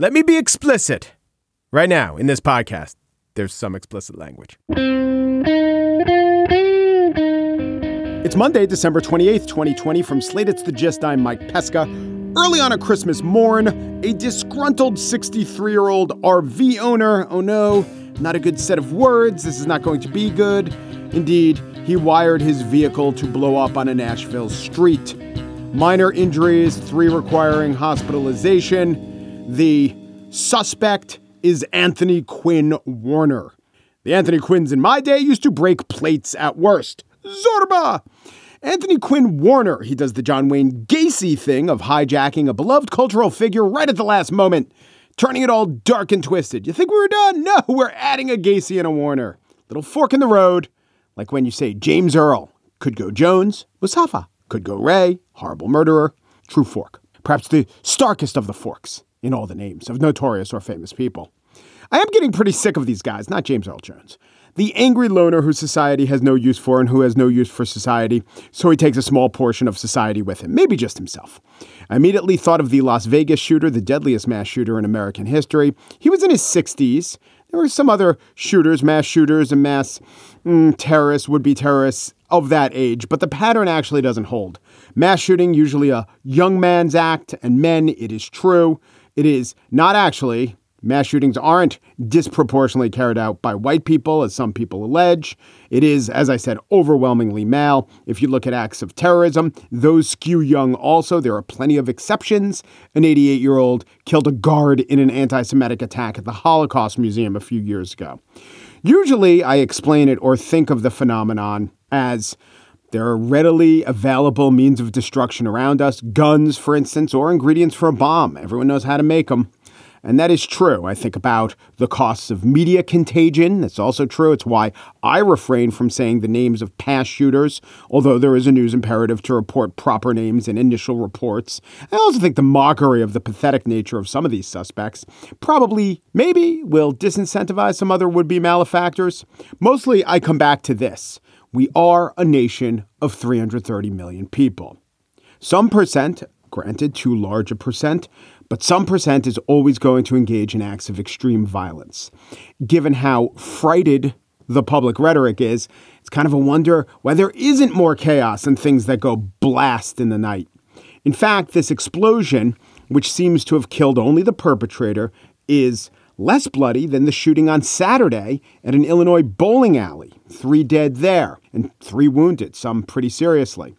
Let me be explicit. Right now, in this podcast, there's some explicit language. It's Monday, December 28th, 2020. From Slate, it's the gist. I'm Mike Pesca. Early on a Christmas morn, a disgruntled 63 year old RV owner, oh no, not a good set of words, this is not going to be good. Indeed, he wired his vehicle to blow up on a Nashville street. Minor injuries, three requiring hospitalization. The suspect is Anthony Quinn Warner. The Anthony Quinns in my day used to break plates at worst. Zorba! Anthony Quinn Warner, he does the John Wayne Gacy thing of hijacking a beloved cultural figure right at the last moment, turning it all dark and twisted. You think we were done? No, we're adding a Gacy and a Warner. Little fork in the road, like when you say James Earl, could go Jones, Mufasa, could go Ray, horrible murderer, true fork. Perhaps the starkest of the forks in all the names of notorious or famous people. I am getting pretty sick of these guys, not James Earl Jones. The angry loner who society has no use for and who has no use for society, so he takes a small portion of society with him, maybe just himself. I immediately thought of the Las Vegas shooter, the deadliest mass shooter in American history. He was in his 60s. There were some other shooters, mass shooters, and mass mm, terrorists, would be terrorists of that age, but the pattern actually doesn't hold. Mass shooting, usually a young man's act, and men, it is true. It is not actually. Mass shootings aren't disproportionately carried out by white people, as some people allege. It is, as I said, overwhelmingly male. If you look at acts of terrorism, those skew young also. There are plenty of exceptions. An 88 year old killed a guard in an anti Semitic attack at the Holocaust Museum a few years ago. Usually, I explain it or think of the phenomenon as there are readily available means of destruction around us, guns, for instance, or ingredients for a bomb. Everyone knows how to make them. And that is true. I think about the costs of media contagion. That's also true. It's why I refrain from saying the names of past shooters, although there is a news imperative to report proper names in initial reports. I also think the mockery of the pathetic nature of some of these suspects probably, maybe, will disincentivize some other would be malefactors. Mostly, I come back to this we are a nation of 330 million people. Some percent, granted too large a percent, but some percent is always going to engage in acts of extreme violence. Given how frighted the public rhetoric is, it's kind of a wonder why there isn't more chaos and things that go blast in the night. In fact, this explosion, which seems to have killed only the perpetrator, is less bloody than the shooting on Saturday at an Illinois bowling alley. Three dead there and three wounded, some pretty seriously.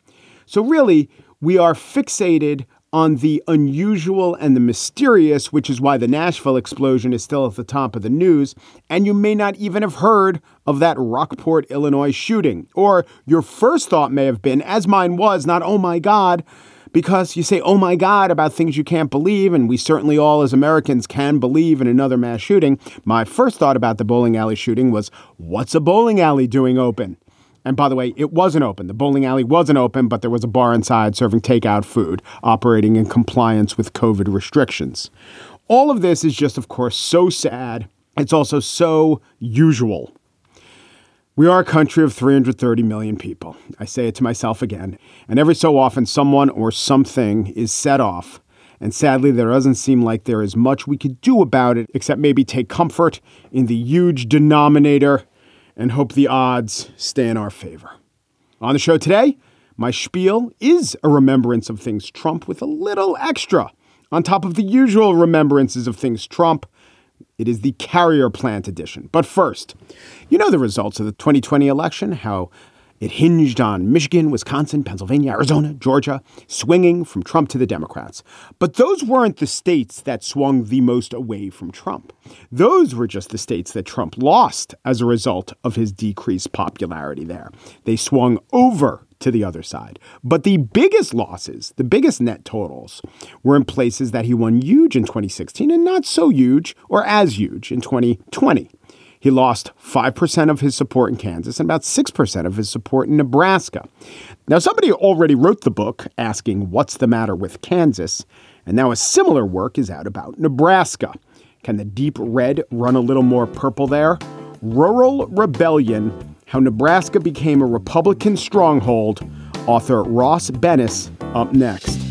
So, really, we are fixated on the unusual and the mysterious, which is why the Nashville explosion is still at the top of the news. And you may not even have heard of that Rockford, Illinois shooting. Or your first thought may have been, as mine was, not, oh my God, because you say, oh my God, about things you can't believe, and we certainly all as Americans can believe in another mass shooting. My first thought about the bowling alley shooting was, what's a bowling alley doing open? And by the way, it wasn't open. The bowling alley wasn't open, but there was a bar inside serving takeout food, operating in compliance with COVID restrictions. All of this is just, of course, so sad. It's also so usual. We are a country of 330 million people. I say it to myself again. And every so often, someone or something is set off. And sadly, there doesn't seem like there is much we could do about it except maybe take comfort in the huge denominator and hope the odds stay in our favor. On the show today, my spiel is a remembrance of things Trump with a little extra on top of the usual remembrances of things Trump it is the carrier plant edition. But first, you know the results of the 2020 election, how it hinged on Michigan, Wisconsin, Pennsylvania, Arizona, Georgia, swinging from Trump to the Democrats. But those weren't the states that swung the most away from Trump. Those were just the states that Trump lost as a result of his decreased popularity there. They swung over to the other side. But the biggest losses, the biggest net totals, were in places that he won huge in 2016 and not so huge or as huge in 2020. He lost 5% of his support in Kansas and about 6% of his support in Nebraska. Now, somebody already wrote the book asking, What's the matter with Kansas? And now a similar work is out about Nebraska. Can the deep red run a little more purple there? Rural Rebellion how Nebraska Became a Republican Stronghold, author Ross Benes, up next.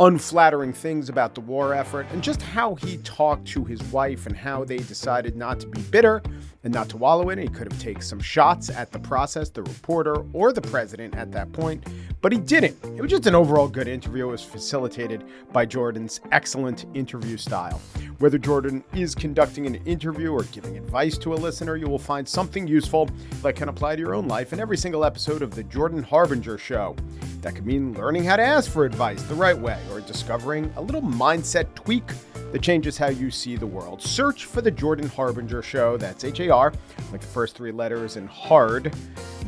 unflattering things about the war effort and just how he talked to his wife and how they decided not to be bitter and not to wallow in it. He could have taken some shots at the process, the reporter, or the president at that point, but he didn't. It was just an overall good interview. It was facilitated by Jordan's excellent interview style. Whether Jordan is conducting an interview or giving advice to a listener, you will find something useful that can apply to your own life in every single episode of The Jordan Harbinger Show. That could mean learning how to ask for advice the right way or discovering a little mindset tweak that changes how you see the world. Search for The Jordan Harbinger Show. That's H A R, like the first three letters, and hard,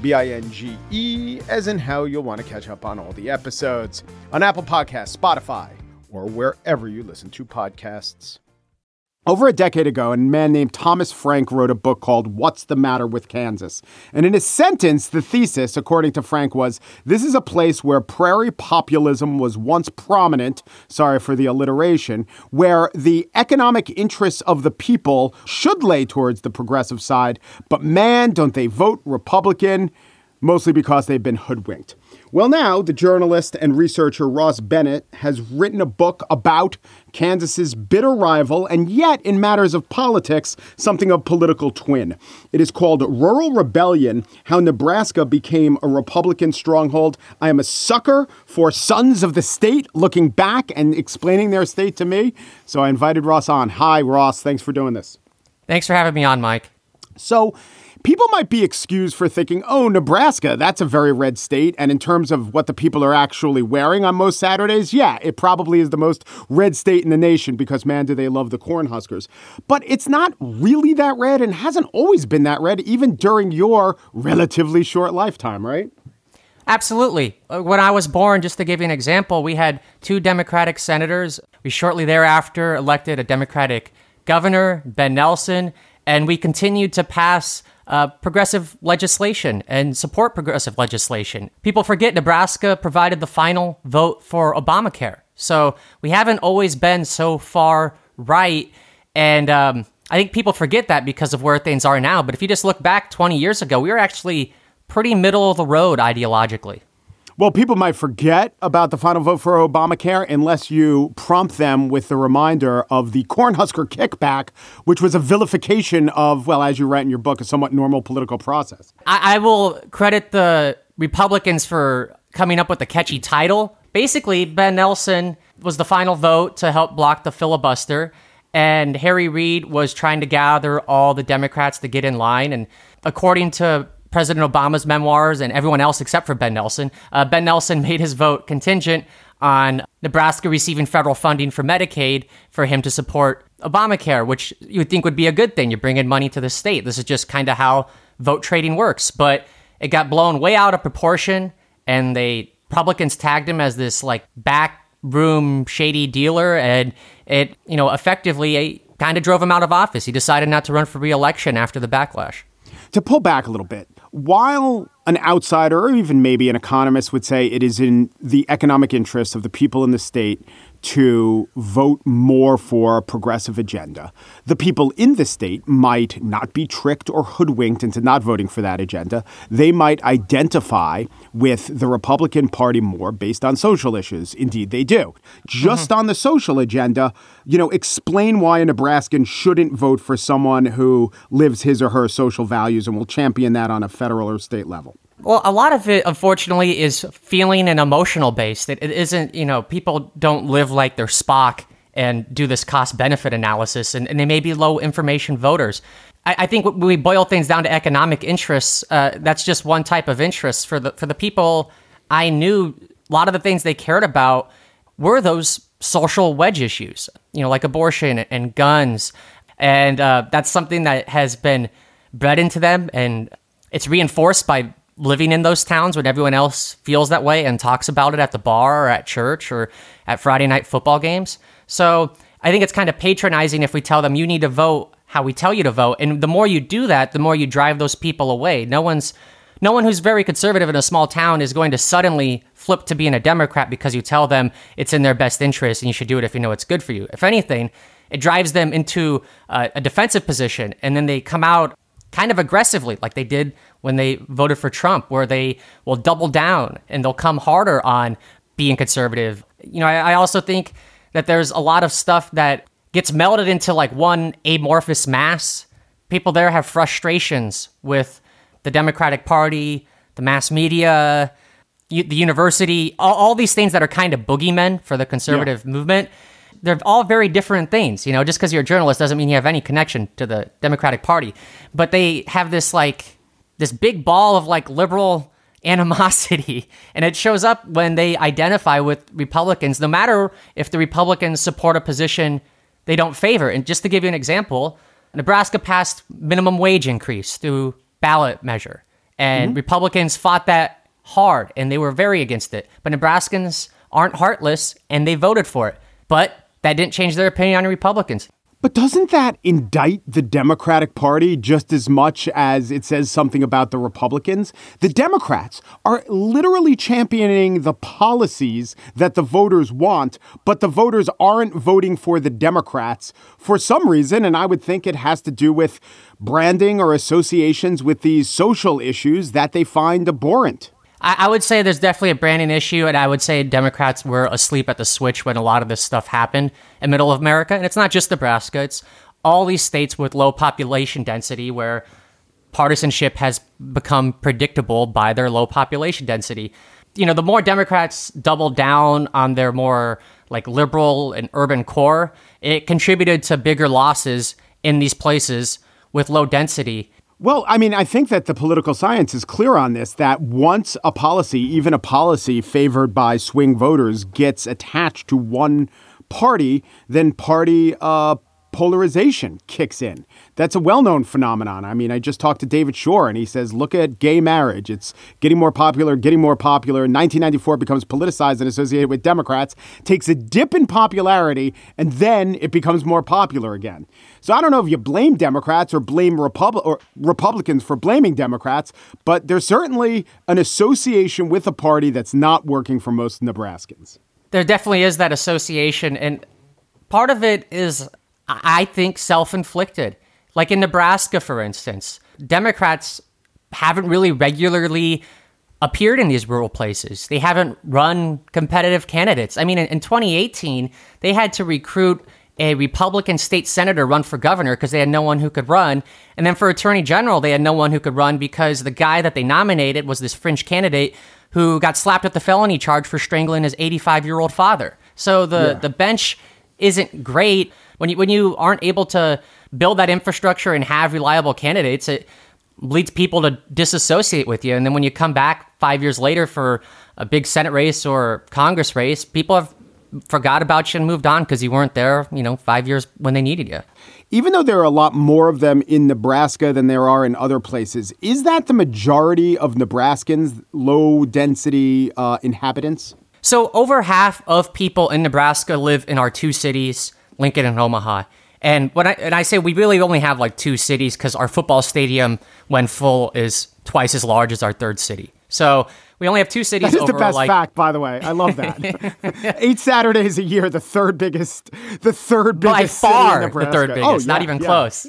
B I N G E, as in how you'll want to catch up on all the episodes on Apple Podcasts, Spotify, or wherever you listen to podcasts. Over a decade ago, a man named Thomas Frank wrote a book called What's the Matter with Kansas? And in a sentence, the thesis, according to Frank, was this is a place where prairie populism was once prominent, sorry for the alliteration, where the economic interests of the people should lay towards the progressive side, but man, don't they vote Republican, mostly because they've been hoodwinked. Well, now the journalist and researcher Ross Benes has written a book about Kansas's bitter rival, and yet, in matters of politics, something of political twin. It is called Rural Rebellion How Nebraska Became a Republican Stronghold. I am a sucker for sons of the state looking back and explaining their state to me. So I invited Ross on. Hi, Ross. Thanks for doing this. Thanks for having me on, Mike. So, people might be excused for thinking, oh, Nebraska, that's a very red state. And in terms of what the people are actually wearing on most Saturdays, yeah, it probably is the most red state in the nation because, man, do they love the Cornhuskers. But it's not really that red and hasn't always been that red, even during your relatively short lifetime, right? Absolutely. Uh, when I was born, just to give you an example, we had two Democratic senators. We shortly thereafter elected a Democratic governor, Ben Nelson, and we continued to pass uh, progressive legislation and support progressive legislation. People forget Nebraska provided the final vote for Obamacare. So we haven't always been so far right. And um, I think people forget that because of where things are now. But if you just look back 20 years ago, we were actually pretty middle of the road ideologically. Well, people might forget about the final vote for Obamacare unless you prompt them with the reminder of the Cornhusker kickback, which was a vilification of, well, as you write in your book, a somewhat normal political process. I, I will credit the Republicans for coming up with the catchy title. Basically, Ben Nelson was the final vote to help block the filibuster, and Harry Reid was trying to gather all the Democrats to get in line. And according to President Obama's memoirs and everyone else except for Ben Nelson. Uh, ben Nelson made his vote contingent on Nebraska receiving federal funding for Medicaid for him to support Obamacare, which you would think would be a good thing. You bring in money to the state. This is just kind of how vote trading works. But it got blown way out of proportion, and they Republicans tagged him as this like backroom shady dealer, and it you know effectively kind of drove him out of office. He decided not to run for reelection after the backlash. To pull back a little bit, while an outsider or even maybe an economist would say it is in the economic interests of the people in the state to vote more for a progressive agenda. The people in the state might not be tricked or hoodwinked into not voting for that agenda. They might identify with the Republican Party more based on social issues. Indeed, they do. Just mm-hmm. on the social agenda, you know, explain why a Nebraskan shouldn't vote for someone who lives his or her social values and will champion that on a federal or state level. Well, a lot of it, unfortunately, is feeling and emotional based. It, it isn't, you know, people don't live like they're Spock and do this cost benefit analysis, and, and they may be low information voters. I, I think when we boil things down to economic interests, uh, that's just one type of interest for the for the people I knew. A lot of the things they cared about were those social wedge issues, you know, like abortion and guns, and uh, that's something that has been bred into them, and it's reinforced by living in those towns when everyone else feels that way and talks about it at the bar or at church or at Friday night football games. So I think it's kind of patronizing if we tell them you need to vote how we tell you to vote. And the more you do that, the more you drive those people away. No one's no one who's very conservative in a small town is going to suddenly flip to being a Democrat because you tell them it's in their best interest and you should do it if you know it's good for you. If anything, it drives them into uh, a defensive position and then they come out kind of aggressively like they did when they voted for Trump, where they will double down and they'll come harder on being conservative. You know, I, I also think that there's a lot of stuff that gets melded into like one amorphous mass. People there have frustrations with the Democratic Party, the mass media, the university, all, all these things that are kind of boogeymen for the conservative yeah. movement. They're all very different things. You know, just because you're a journalist doesn't mean you have any connection to the Democratic Party. But they have this like this big ball of like liberal animosity and it shows up when they identify with Republicans no matter if the Republicans support a position they don't favor and just to give you an example Nebraska passed minimum wage increase through ballot measure and mm-hmm. Republicans fought that hard and they were very against it but Nebraskans aren't heartless and they voted for it but that didn't change their opinion on Republicans but doesn't that indict the Democratic Party just as much as it says something about the Republicans? The Democrats are literally championing the policies that the voters want, but the voters aren't voting for the Democrats for some reason. And I would think it has to do with branding or associations with these social issues that they find abhorrent. I, I would say there's definitely a branding issue, and I would say Democrats were asleep at the switch when a lot of this stuff happened in middle of America. And it's not just Nebraska, it's all these states with low population density where partisanship has become predictable by their low population density. You know, the more Democrats double down on their more like liberal and urban core, it contributed to bigger losses in these places with low density. Well, I mean, I think that the political science is clear on this that once a policy, even a policy favored by swing voters, gets attached to one party, then party uh, polarization kicks in. That's a well known phenomenon. I mean, I just talked to David Shor and he says, look at gay marriage. It's getting more popular, getting more popular. 1994 becomes politicized and associated with Democrats, takes a dip in popularity, and then it becomes more popular again. So I don't know if you blame Democrats or blame Repub- or Republicans for blaming Democrats, but there's certainly an association with a party that's not working for most Nebraskans. There definitely is that association. And part of it is I think, self inflicted. Like in Nebraska, for instance, Democrats haven't really regularly appeared in these rural places. They haven't run competitive candidates. I mean, in, in 2018, they had to recruit a Republican state senator run for governor because they had no one who could run. And then for attorney general, they had no one who could run because the guy that they nominated was this fringe candidate who got slapped with the felony charge for strangling his 85 year old father. So the, yeah. the bench isn't great when you when you aren't able to build that infrastructure and have reliable candidates, it leads people to disassociate with you. And then when you come back five years later for a big Senate race or Congress race, people have forgot about you and moved on because you weren't there, you know, five years when they needed you. Even though there are a lot more of them in Nebraska than there are in other places, is that the majority of Nebraskans, low density uh, inhabitants? So, over half of people in Nebraska live in our two cities. Lincoln and Omaha. And when I and I say we really only have like two cities because our football stadium, when full, is twice as large as our third city. So we only have two cities. That is the best like... fact, by the way. I love that. Eight Saturdays a year, the third biggest, the third biggest by far the third biggest. Oh, yeah, not even yeah. close.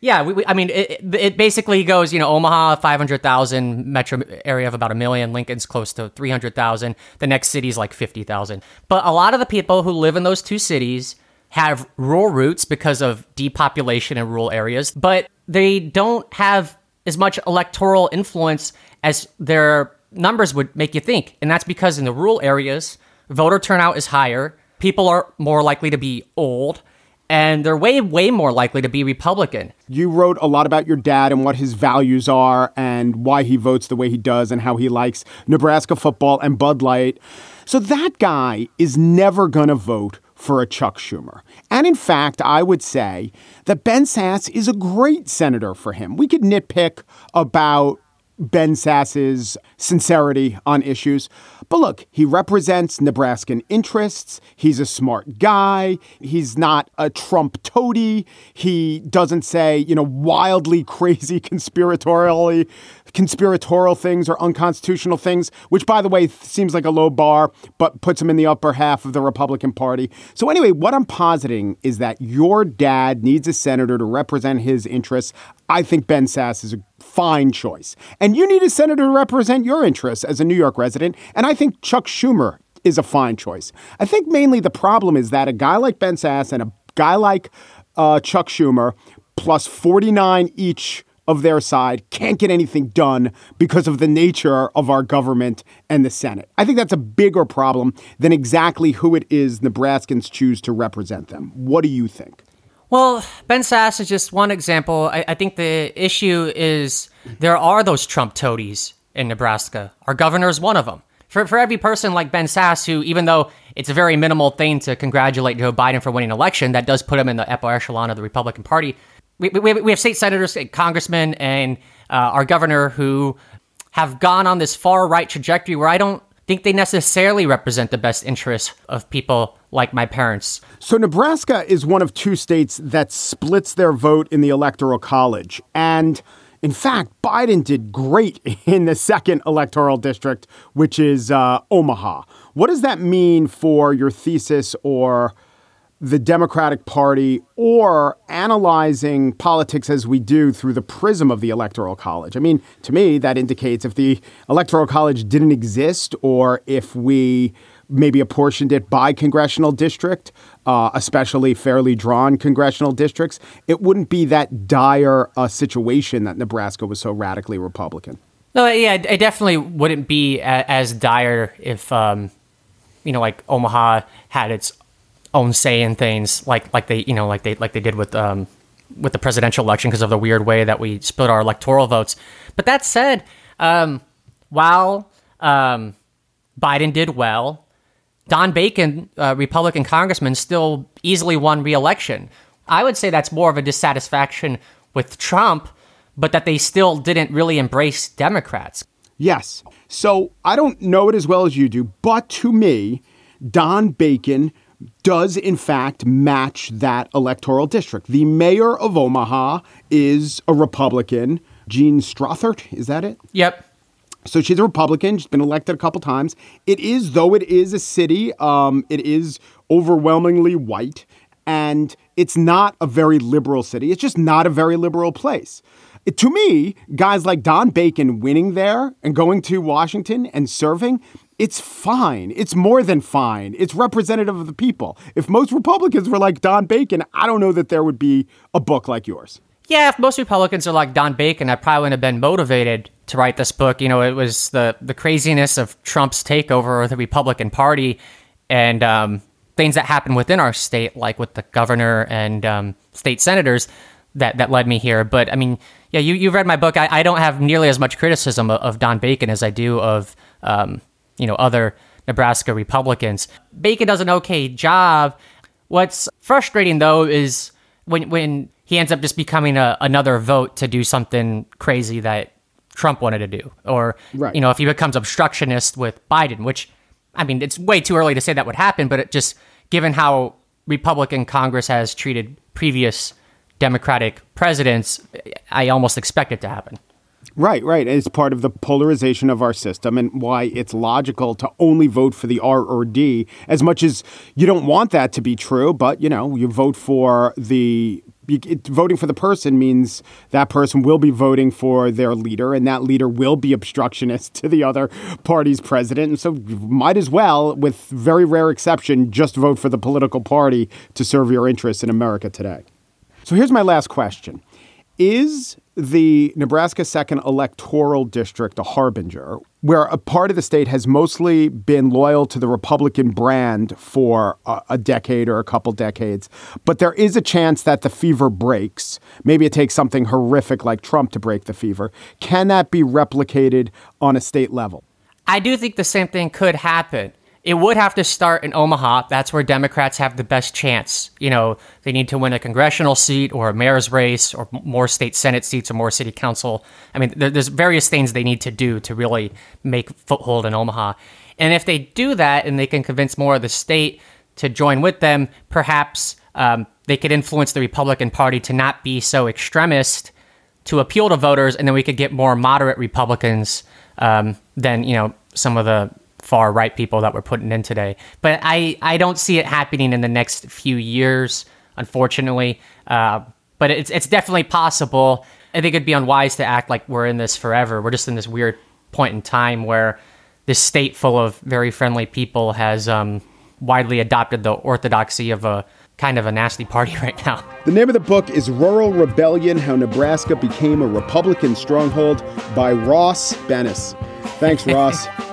yeah, we, we, I mean, it, it basically goes. You know, Omaha five hundred thousand, metro area of about a million. Lincoln's close to three hundred thousand. The next city's like fifty thousand. But a lot of the people who live in those two cities have rural roots because of depopulation in rural areas, but they don't have as much electoral influence as their numbers would make you think. And that's because in the rural areas, voter turnout is higher, people are more likely to be old, and they're way, way more likely to be Republican. You wrote a lot about your dad and what his values are and why he votes the way he does and how he likes Nebraska football and Bud Light. So that guy is never going to vote for a Chuck Schumer. And in fact, I would say that Ben Sasse is a great senator for him. We could nitpick about Ben Sasse's sincerity on issues. But look, he represents Nebraskan interests. He's a smart guy. He's not a Trump toady. He doesn't say, you know, wildly crazy conspiratorially conspiratorial things or unconstitutional things, which, by the way, seems like a low bar, but puts him in the upper half of the Republican Party. So, anyway, what I'm positing is that your dad needs a senator to represent his interests. I think Ben Sasse is a fine choice. And you need a senator to represent your interests as a New York resident. And I think Chuck Schumer is a fine choice. I think mainly the problem is that a guy like Ben Sasse and a guy like uh, Chuck Schumer, plus 49 each of their side can't get anything done because of the nature of our government and the Senate. I think that's a bigger problem than exactly who it is Nebraskans choose to represent them. What do you think? Well, Ben Sasse is just one example. I, I think the issue is there are those Trump toadies in Nebraska. Our governor is one of them. For, for every person like Ben Sasse, who, even though it's a very minimal thing to congratulate Joe Biden for winning election, that does put him in the upper echelon of the Republican Party we, we, we have state senators, congressmen, and uh, our governor who have gone on this far right trajectory where I don't think they necessarily represent the best interests of people like my parents. So, Nebraska is one of two states that splits their vote in the Electoral College. And in fact, Biden did great in the second electoral district, which is uh, Omaha. What does that mean for your thesis or? The Democratic Party or analyzing politics as we do through the prism of the Electoral College. I mean, to me, that indicates if the Electoral College didn't exist or if we maybe apportioned it by congressional district, uh, especially fairly drawn congressional districts, it wouldn't be that dire a situation that Nebraska was so radically Republican. No, yeah, it definitely wouldn't be as dire if, um, you know, like Omaha had its own say in things, like like they you know like they like they did with um, with the presidential election because of the weird way that we split our electoral votes. But that said, um, while um, Biden did well, Don Bacon, uh, Republican congressman, still easily won re-election. I would say that's more of a dissatisfaction with Trump, but that they still didn't really embrace Democrats. Yes. So I don't know it as well as you do, but to me, Don Bacon does in fact match that electoral district. The mayor of Omaha is a Republican, Jean Stothert. Is that it? Yep. So she's a Republican. She's been elected a couple times. It is, though it is a city, um, it is overwhelmingly white, and it's not a very liberal city. It's just not a very liberal place. It, to me, guys like Don Bacon winning there and going to Washington and serving, it's fine. It's more than fine. It's representative of the people. If most Republicans were like Don Bacon, I don't know that there would be a book like yours. Yeah, if most Republicans are like Don Bacon, I probably wouldn't have been motivated to write this book. You know, it was the the craziness of Trump's takeover of the Republican Party and um, things that happened within our state, like with the governor and um, state senators, that that led me here. But I mean, yeah, you you read my book. I, I don't have nearly as much criticism of, of Don Bacon as I do of um, you know, other Nebraska Republicans. Bacon does an okay job. What's frustrating though is when when he ends up just becoming a, another vote to do something crazy that Trump wanted to do, or right. you know, if he becomes obstructionist with Biden, which I mean, it's way too early to say that would happen, but it just given how Republican Congress has treated previous Democratic presidents, I almost expect it to happen. Right, right. It's part of the polarization of our system and why it's logical to only vote for the R or D as much as you don't want that to be true, but you know, you vote for the voting for the person means that person will be voting for their leader, and that leader will be obstructionist to the other party's president. And so, might as well, with very rare exception, just vote for the political party to serve your interests in America today. So, here's my last question Is the Nebraska 2nd Electoral District a harbinger? where a part of the state has mostly been loyal to the Republican brand for a, a, decade or a couple decades. But there is a chance that the fever breaks. Maybe it takes something horrific like Trump to break the fever. Can that be replicated on a state level? I do think the same thing could happen. It would have to start in Omaha. That's where Democrats have the best chance. You know, they need to win a congressional seat or a mayor's race or more state senate seats or more city council. I mean, there's various things they need to do to really make foothold in Omaha. And if they do that and they can convince more of the state to join with them, perhaps um, they could influence the Republican Party to not be so extremist to appeal to voters, and then we could get more moderate Republicans um, than you know some of the far right people that we're putting in today. But I, I don't see it happening in the next few years, unfortunately. Uh, but it's, it's definitely possible. I think it'd be unwise to act like we're in this forever. We're just in this weird point in time where this state full of very friendly people has um, widely adopted the orthodoxy of a kind of a nasty party right now. The name of the book is Rural Rebellion How Nebraska Became a Republican Stronghold by Ross Benes. Thanks, Ross.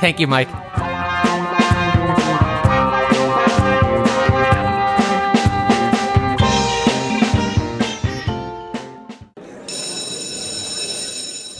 Thank you, Mike.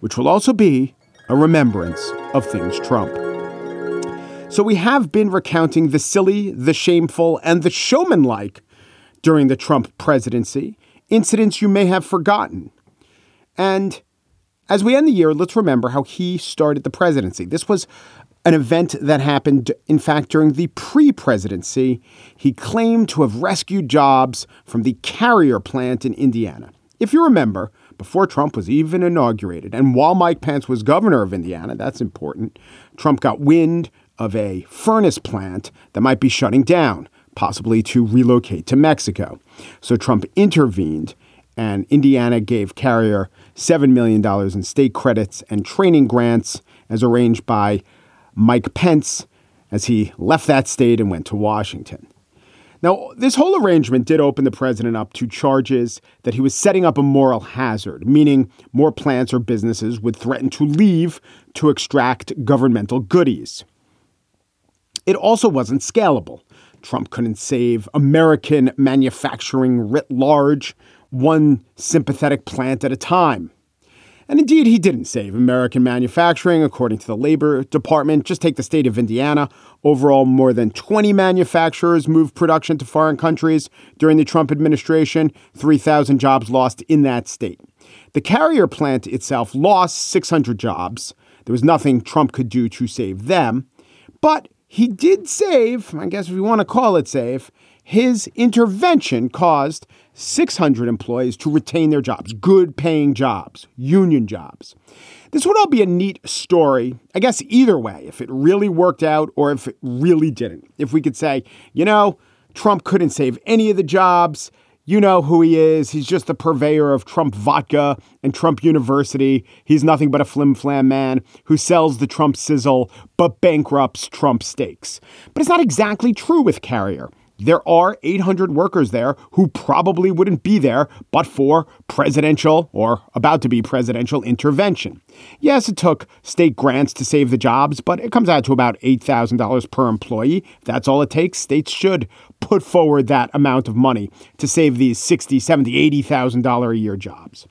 which will also be a remembrance of things Trump. So we have been recounting the silly, the shameful, and the showmanlike during the Trump presidency, incidents you may have forgotten. And as we end the year, let's remember how he started the presidency. This was an event that happened, in fact, during the pre presidency. He claimed to have rescued jobs from the carrier plant in Indiana. If you remember, before Trump was even inaugurated. And while Mike Pence was governor of Indiana, that's important, Trump got wind of a furnace plant that might be shutting down, possibly to relocate to Mexico. So Trump intervened, and Indiana gave Carrier $7 million in state credits and training grants as arranged by Mike Pence as he left that state and went to Washington. Now, this whole arrangement did open the president up to charges that he was setting up a moral hazard, meaning more plants or businesses would threaten to leave to extract governmental goodies. It also wasn't scalable. Trump couldn't save American manufacturing writ large, one sympathetic plant at a time. And indeed, he didn't save American manufacturing, according to the Labor Department. Just take the state of Indiana. Overall, more than 20 manufacturers moved production to foreign countries during the Trump administration, 3,000 jobs lost in that state. The carrier plant itself lost 600 jobs. There was nothing Trump could do to save them. But he did save, I guess if you want to call it save, his intervention caused 600 employees to retain their jobs, good paying jobs, union jobs. This would all be a neat story, I guess, either way, if it really worked out or if it really didn't. If we could say, you know, Trump couldn't save any of the jobs. You know who he is. He's just the purveyor of Trump vodka and Trump University. He's nothing but a flim flam man who sells the Trump sizzle but bankrupts Trump steaks. But it's not exactly true with Carrier. There are 800 workers there who probably wouldn't be there but for presidential or about to be presidential intervention. Yes, it took state grants to save the jobs, but it comes out to about $8,000 per employee. If that's all it takes, states should put forward that amount of money to save these 60, 70, $80,000 a year jobs.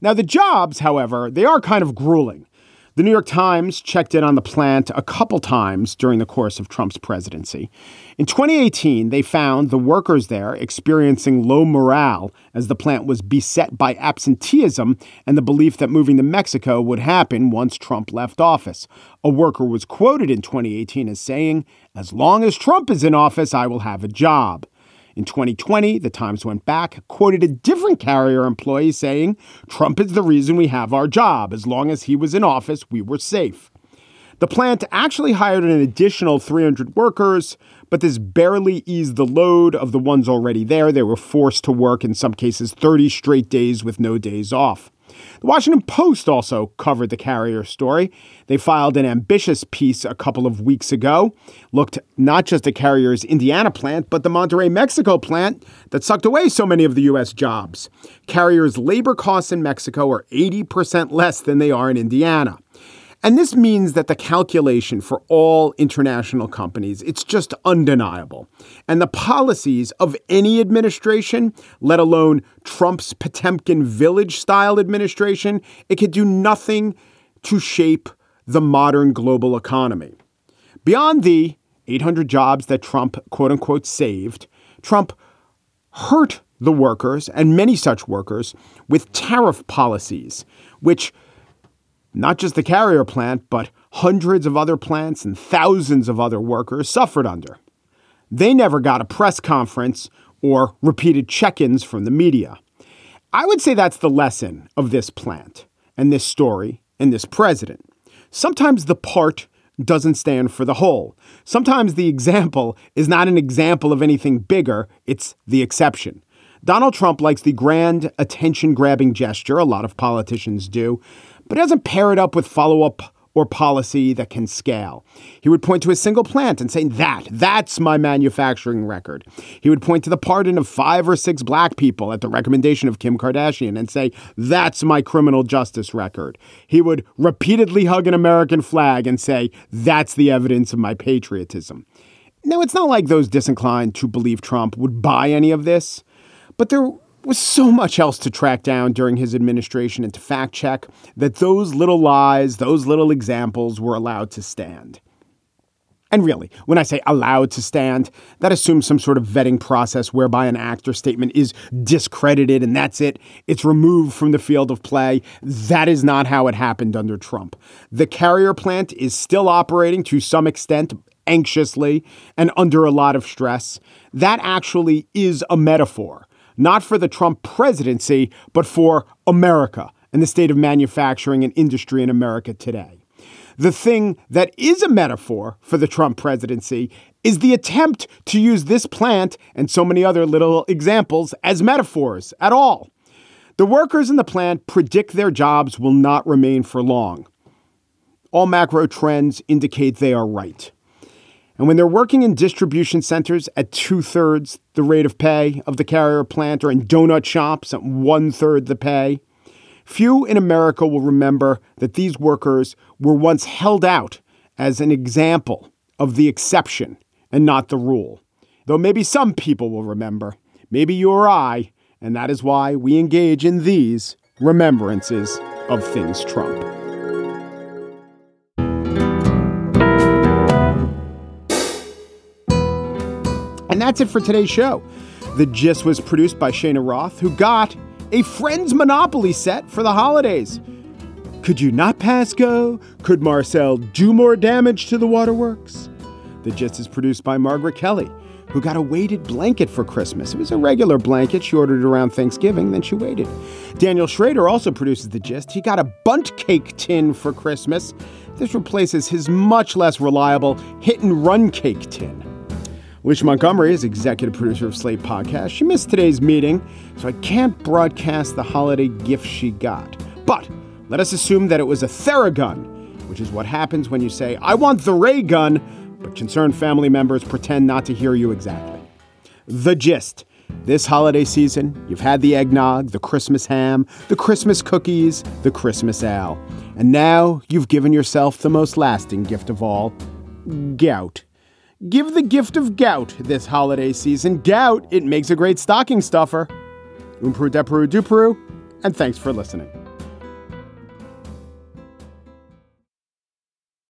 Now, the jobs, however, they are kind of grueling. The New York Times checked in on the plant a couple times during the course of Trump's presidency. In 2018, they found the workers there experiencing low morale as the plant was beset by absenteeism and the belief that moving to Mexico would happen once Trump left office. A worker was quoted in 2018 as saying, As long as Trump is in office, I will have a job. In 2020, the Times went back, quoted a different carrier employee saying, Trump is the reason we have our job. As long as he was in office, we were safe. The plant actually hired an additional 300 workers, but this barely eased the load of the ones already there. They were forced to work, in some cases, 30 straight days with no days off. The Washington Post also covered the carrier story. They filed an ambitious piece a couple of weeks ago, looked not just at Carrier's Indiana plant, but the Monterrey, Mexico plant that sucked away so many of the U.S. jobs. Carrier's labor costs in Mexico are 80% less than they are in Indiana. And this means that the calculation for all international companies, it's just undeniable. And the policies of any administration, let alone Trump's Potemkin village style administration, it could do nothing to shape the modern global economy. Beyond the 800 jobs that Trump quote unquote saved, Trump hurt the workers and many such workers with tariff policies, which not just the carrier plant, but hundreds of other plants and thousands of other workers suffered under. They never got a press conference or repeated check ins from the media. I would say that's the lesson of this plant and this story and this president. Sometimes the part doesn't stand for the whole. Sometimes the example is not an example of anything bigger, it's the exception. Donald Trump likes the grand attention grabbing gesture, a lot of politicians do, but doesn't pair it up with follow up or policy that can scale. He would point to a single plant and say, That, that's my manufacturing record. He would point to the pardon of five or six black people at the recommendation of Kim Kardashian and say, That's my criminal justice record. He would repeatedly hug an American flag and say, That's the evidence of my patriotism. Now, it's not like those disinclined to believe Trump would buy any of this, but there was so much else to track down during his administration and to fact check that those little lies, those little examples were allowed to stand. And really, when I say allowed to stand, that assumes some sort of vetting process whereby an actor statement is discredited and that's it. It's removed from the field of play. That is not how it happened under Trump. The carrier plant is still operating to some extent anxiously and under a lot of stress. That actually is a metaphor not for the Trump presidency, but for America and the state of manufacturing and industry in America today. The thing that is a metaphor for the Trump presidency is the attempt to use this plant and so many other little examples as metaphors at all. The workers in the plant predict their jobs will not remain for long. All macro trends indicate they are right. And when they're working in distribution centers at two thirds the rate of pay of the carrier plant or in donut shops at one third the pay, few in America will remember that these workers were once held out as an example of the exception and not the rule. Though maybe some people will remember, maybe you or I, and that is why we engage in these remembrances of things Trump. That's it for today's show. The Gist was produced by Cheyna Roth, who got a Friends Monopoly set for the holidays. Could you not pass go? Could Marcel do more damage to the waterworks? The Gist is produced by Margaret Kelley, who got a weighted blanket for Christmas. It was a regular blanket. She ordered around Thanksgiving, then she waited. Daniel Schroeder also produces The Gist. He got a Bundt cake tin for Christmas. This replaces his much less reliable hit and run cake tin. Alicia Montgomery is executive producer of Slate Podcast. She missed today's meeting, so I can't broadcast the holiday gift she got. But let us assume that it was a Theragun, which is what happens when you say, I want the ray gun, but concerned family members pretend not to hear you exactly. The gist. This holiday season, you've had the eggnog, the Christmas ham, the Christmas cookies, the Christmas ale. And now you've given yourself the most lasting gift of all gout. Give the gift of gout this holiday season. Gout, it makes a great stocking stuffer. Umpru depru dupru, and thanks for listening.